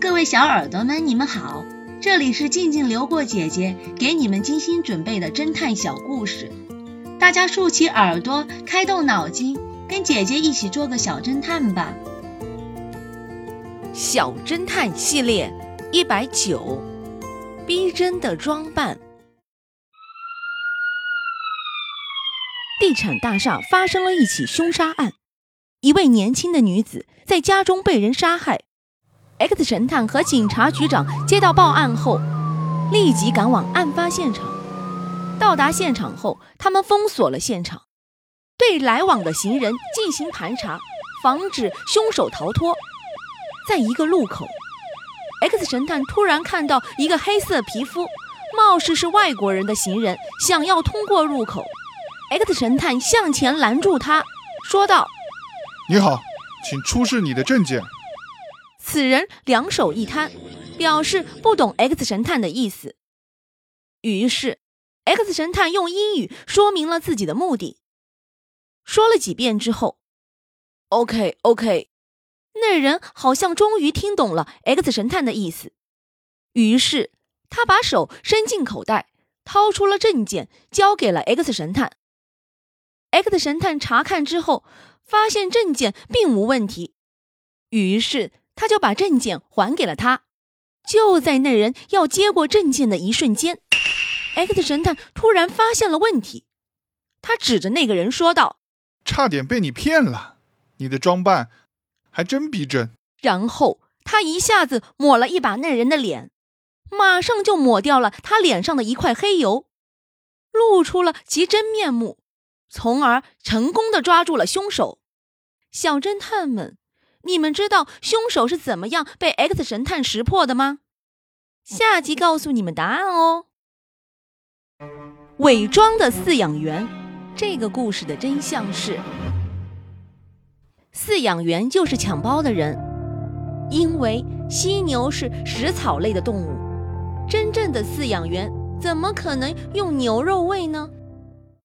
各位小耳朵们，你们好，这里是静静流过姐姐给你们精心准备的侦探小故事，大家竖起耳朵，开动脑筋，跟姐姐一起做个小侦探吧。小侦探系列一百九，逼真的装扮。地产大厦发生了一起凶杀案，一位年轻的女子在家中被人杀害。X 神探和警察局长接到报案后，立即赶往案发现场。到达现场后，他们封锁了现场，对来往的行人进行盘查，防止凶手逃脱。在一个路口，X 神探突然看到一个黑色皮肤、貌似是外国人的行人想要通过入口。X 神探向前拦住他，说道：“你好，请出示你的证件。”此人两手一摊，表示不懂 X 神探的意思。于是，X 神探用英语说明了自己的目的。说了几遍之后，OK，OK，那人好像终于听懂了 X 神探的意思。于是，他把手伸进口袋，掏出了证件，交给了 X 神探。X 神探查看之后，发现证件并无问题，于是。他就把证件还给了他。就在那人要接过证件的一瞬间，X 神探突然发现了问题。他指着那个人说道：“差点被你骗了，你的装扮还真逼真。”然后他一下子抹了一把那人的脸，马上就抹掉了他脸上的一块黑油，露出了其真面目，从而成功的抓住了凶手。小侦探们。你们知道凶手是怎么样被 X 神探识破的吗？下集告诉你们答案哦。伪装的饲养员，这个故事的真相是，饲养员就是抢包的人，因为犀牛是食草类的动物，真正的饲养员怎么可能用牛肉喂呢？